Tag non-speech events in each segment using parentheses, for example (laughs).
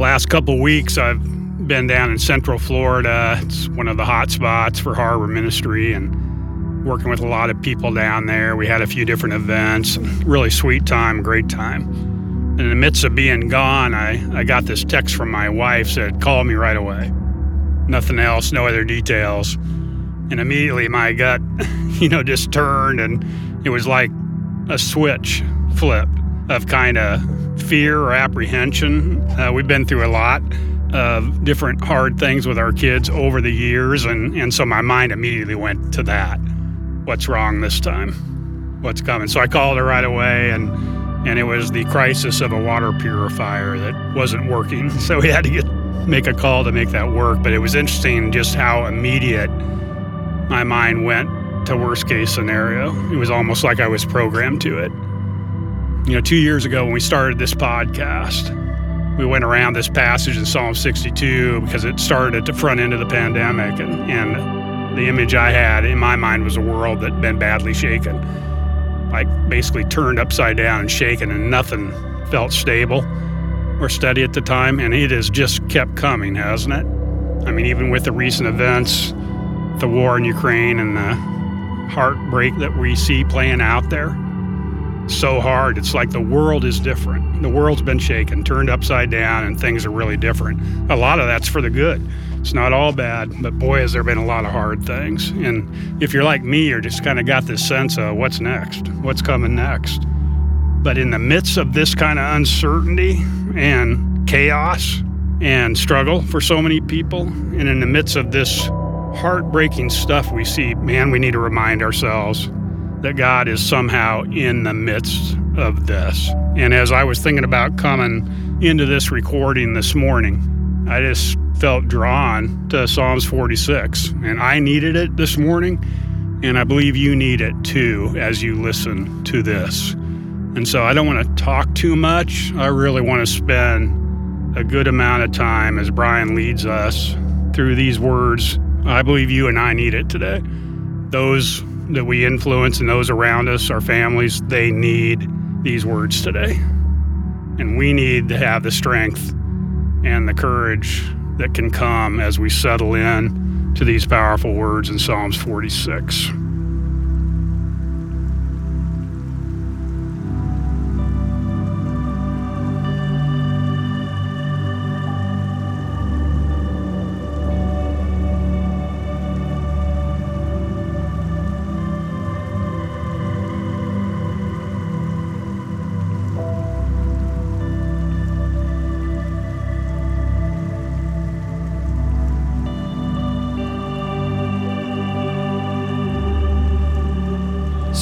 Last couple weeks, I've been down in Central Florida. It's one of the hot spots for harbor ministry and working with a lot of people down there. We had a few different events. Really sweet time, great time. In the midst of being gone, I, I got this text from my wife said, call me right away. Nothing else, no other details. And immediately my gut, (laughs) you know, just turned and it was like a switch flipped of kind of fear or apprehension. Uh, we've been through a lot of different hard things with our kids over the years, and, and so my mind immediately went to that. What's wrong this time? What's coming? So I called her right away, and and it was the crisis of a water purifier that wasn't working. (laughs) So we had to get make a call to make that work. But it was interesting just how immediate my mind went to worst case scenario. It was almost like I was programmed to it. You know, two years ago when we started this podcast, we went around this passage in Psalm 62 because it started at the front end of the pandemic. And, and the image I had in my mind was a world that had been badly shaken, like basically turned upside down and shaken, and nothing felt stable or steady at the time. And it has just kept coming, hasn't it? I mean, even with the recent events, the war in Ukraine and the heartbreak that we see playing out there, so hard. It's like the world is different. The world's been shaken, turned upside down, and things are really different. A lot of that's for the good. It's not all bad, but boy, has there been a lot of hard things. And if you're like me, you're just kind of got this sense of what's next, what's coming next. But in the midst of this kind of uncertainty and chaos and struggle for so many people, and in the midst of this heartbreaking stuff we see, man, we need to remind ourselves that God is somehow in the midst of this. And as I was thinking about coming into this recording this morning, I just felt drawn to Psalms 46. And I needed it this morning, and I believe you need it too as you listen to this. And so I don't want to talk too much. I really want to spend a good amount of time as Brian leads us through these words. I believe you and I need it today. Those that we influence and those around us, our families, they need these words today. And we need to have the strength and the courage that can come as we settle in to these powerful words in Psalms 46.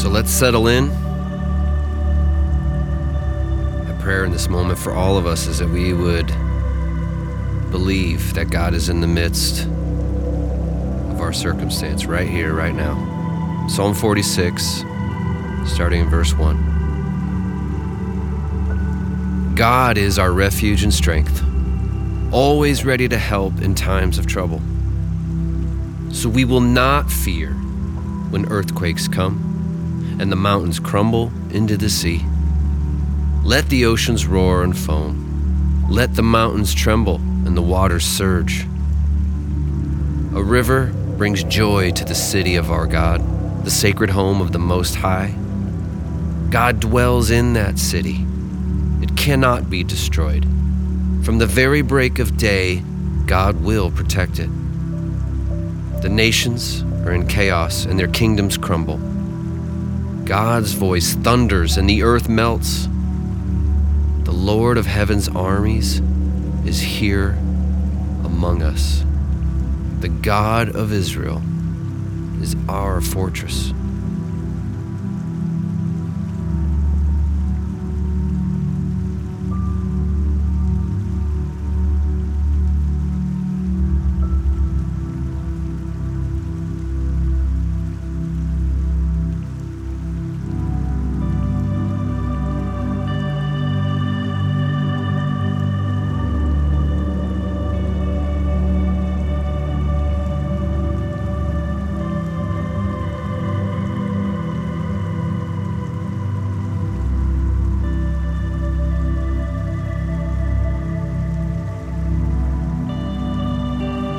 So let's settle in. A prayer in this moment for all of us is that we would believe that God is in the midst of our circumstance right here, right now. Psalm 46, starting in verse 1. God is our refuge and strength, always ready to help in times of trouble. So we will not fear when earthquakes come and the mountains crumble into the sea. Let the oceans roar and foam. Let the mountains tremble and the waters surge. A river brings joy to the city of our God, the sacred home of the Most High. God dwells in that city. It cannot be destroyed. From the very break of day, God will protect it. The nations are in chaos and their kingdoms crumble. God's voice thunders and the earth melts. The Lord of heaven's armies is here among us. The God of Israel is our fortress.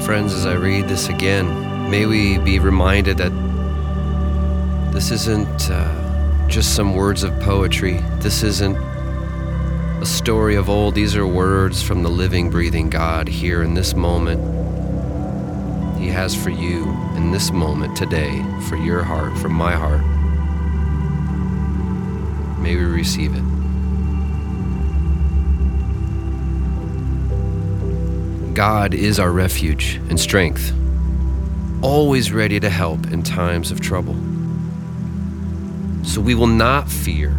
Friends, as I read this again, may we be reminded that this isn't uh, just some words of poetry. This isn't a story of old. These are words from the living, breathing God here in this moment. He has for you in this moment today, for your heart, for my heart. May we receive it. God is our refuge and strength, always ready to help in times of trouble. So we will not fear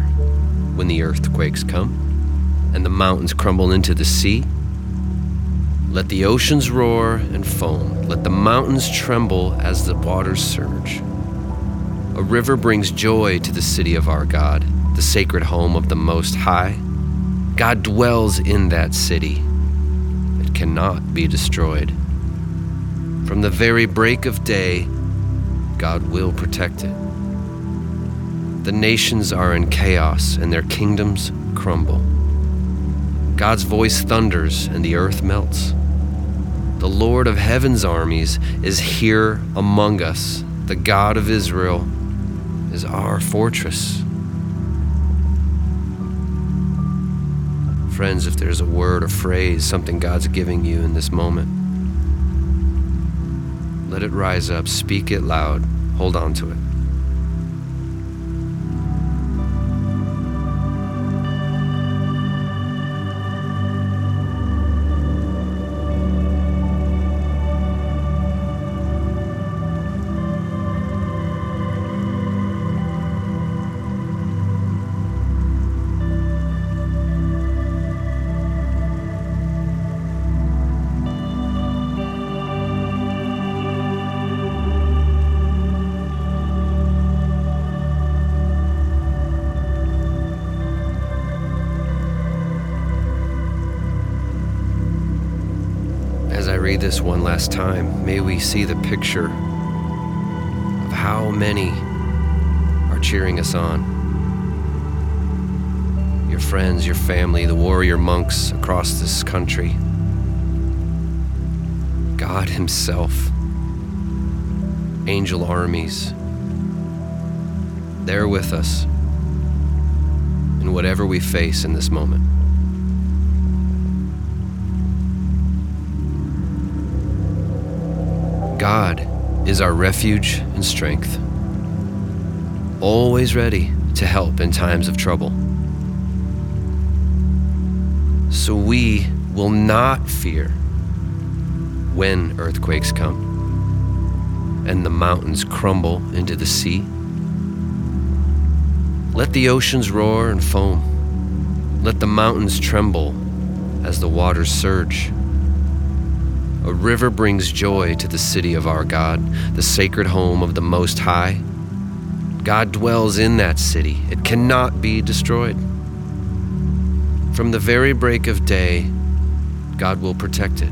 when the earthquakes come and the mountains crumble into the sea. Let the oceans roar and foam, let the mountains tremble as the waters surge. A river brings joy to the city of our God, the sacred home of the Most High. God dwells in that city. Cannot be destroyed. From the very break of day, God will protect it. The nations are in chaos and their kingdoms crumble. God's voice thunders and the earth melts. The Lord of heaven's armies is here among us. The God of Israel is our fortress. Friends, if there's a word or phrase, something God's giving you in this moment, let it rise up, speak it loud, hold on to it. This one last time, may we see the picture of how many are cheering us on. Your friends, your family, the warrior monks across this country, God Himself, angel armies. They're with us in whatever we face in this moment. God is our refuge and strength, always ready to help in times of trouble. So we will not fear when earthquakes come and the mountains crumble into the sea. Let the oceans roar and foam. Let the mountains tremble as the waters surge. A river brings joy to the city of our God, the sacred home of the Most High. God dwells in that city, it cannot be destroyed. From the very break of day, God will protect it.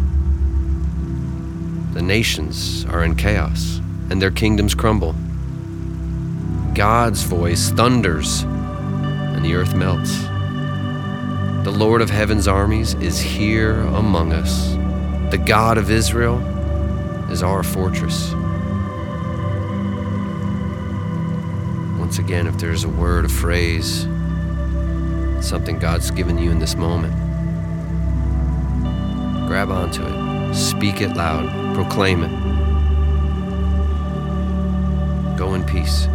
The nations are in chaos, and their kingdoms crumble. God's voice thunders, and the earth melts. The Lord of heaven's armies is here among us. The God of Israel is our fortress. Once again, if there's a word, a phrase, something God's given you in this moment, grab onto it, speak it loud, proclaim it. Go in peace.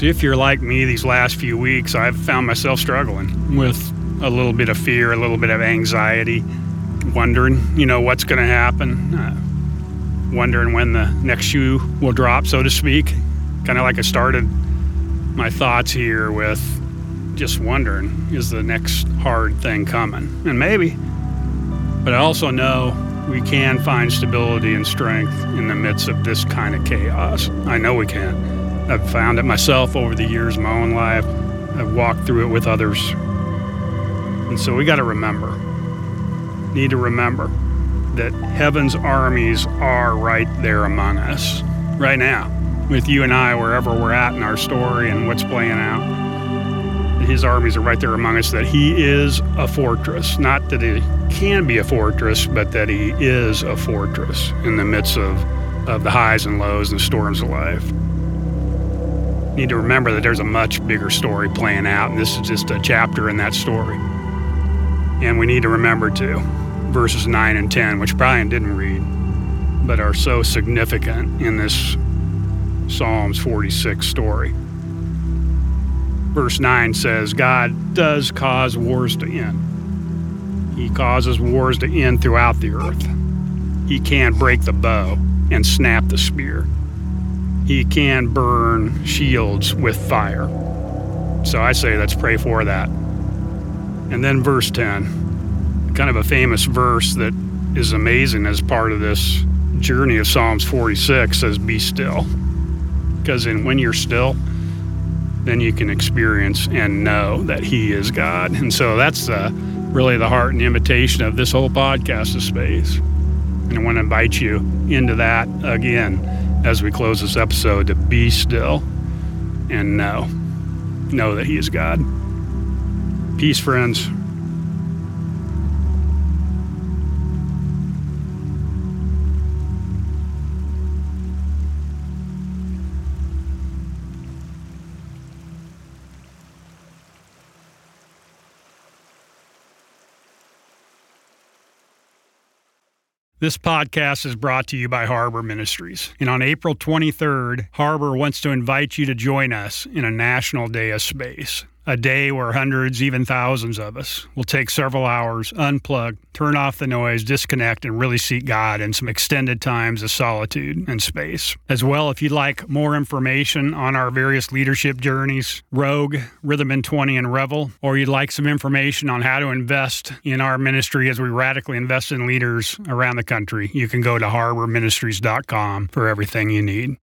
See, if you're like me these last few weeks, I've found myself struggling with a little bit of fear, a little bit of anxiety, wondering, you know, what's going to happen, uh, wondering when the next shoe will drop, so to speak. Kind of like I started my thoughts here with just wondering, is the next hard thing coming? And maybe, but I also know we can find stability and strength in the midst of this kind of chaos. I know we can. I've found it myself over the years of my own life. I've walked through it with others. And so we got to remember, need to remember that heaven's armies are right there among us right now with you and I, wherever we're at in our story and what's playing out. His armies are right there among us, that he is a fortress. Not that he can be a fortress, but that he is a fortress in the midst of, of the highs and lows and storms of life. Need to remember that there's a much bigger story playing out, and this is just a chapter in that story. And we need to remember, too, verses 9 and 10, which Brian didn't read, but are so significant in this Psalms 46 story. Verse 9 says, God does cause wars to end. He causes wars to end throughout the earth. He can't break the bow and snap the spear. He can burn shields with fire. So I say let's pray for that. And then verse 10, kind of a famous verse that is amazing as part of this journey of Psalms 46 says, Be still because in when you're still, then you can experience and know that He is God. And so that's uh, really the heart and invitation of this whole podcast of space. And I want to invite you into that again as we close this episode to be still and know, know that He is God. Peace, friends. This podcast is brought to you by Harbor Ministries. And on April 23rd, Harbor wants to invite you to join us in a national day of space a day where hundreds, even thousands of us will take several hours, unplug, turn off the noise, disconnect, and really seek God in some extended times of solitude and space. As well, if you'd like more information on our various leadership journeys, Rogue, Rhythm in 20, and Revel, or you'd like some information on how to invest in our ministry as we radically invest in leaders around the country, you can go to harborministries.com for everything you need.